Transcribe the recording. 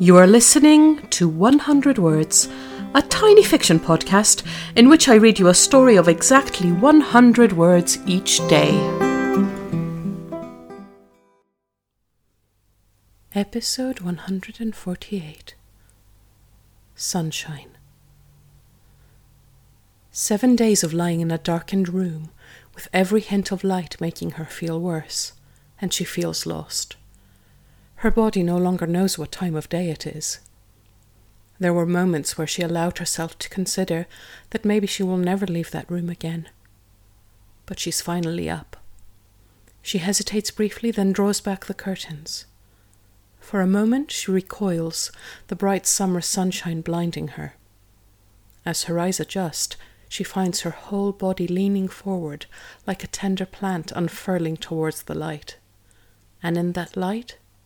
You are listening to 100 Words, a tiny fiction podcast in which I read you a story of exactly 100 words each day. Episode 148 Sunshine. Seven days of lying in a darkened room, with every hint of light making her feel worse, and she feels lost. Her body no longer knows what time of day it is. There were moments where she allowed herself to consider that maybe she will never leave that room again. But she's finally up. She hesitates briefly, then draws back the curtains. For a moment she recoils, the bright summer sunshine blinding her. As her eyes adjust, she finds her whole body leaning forward like a tender plant unfurling towards the light. And in that light,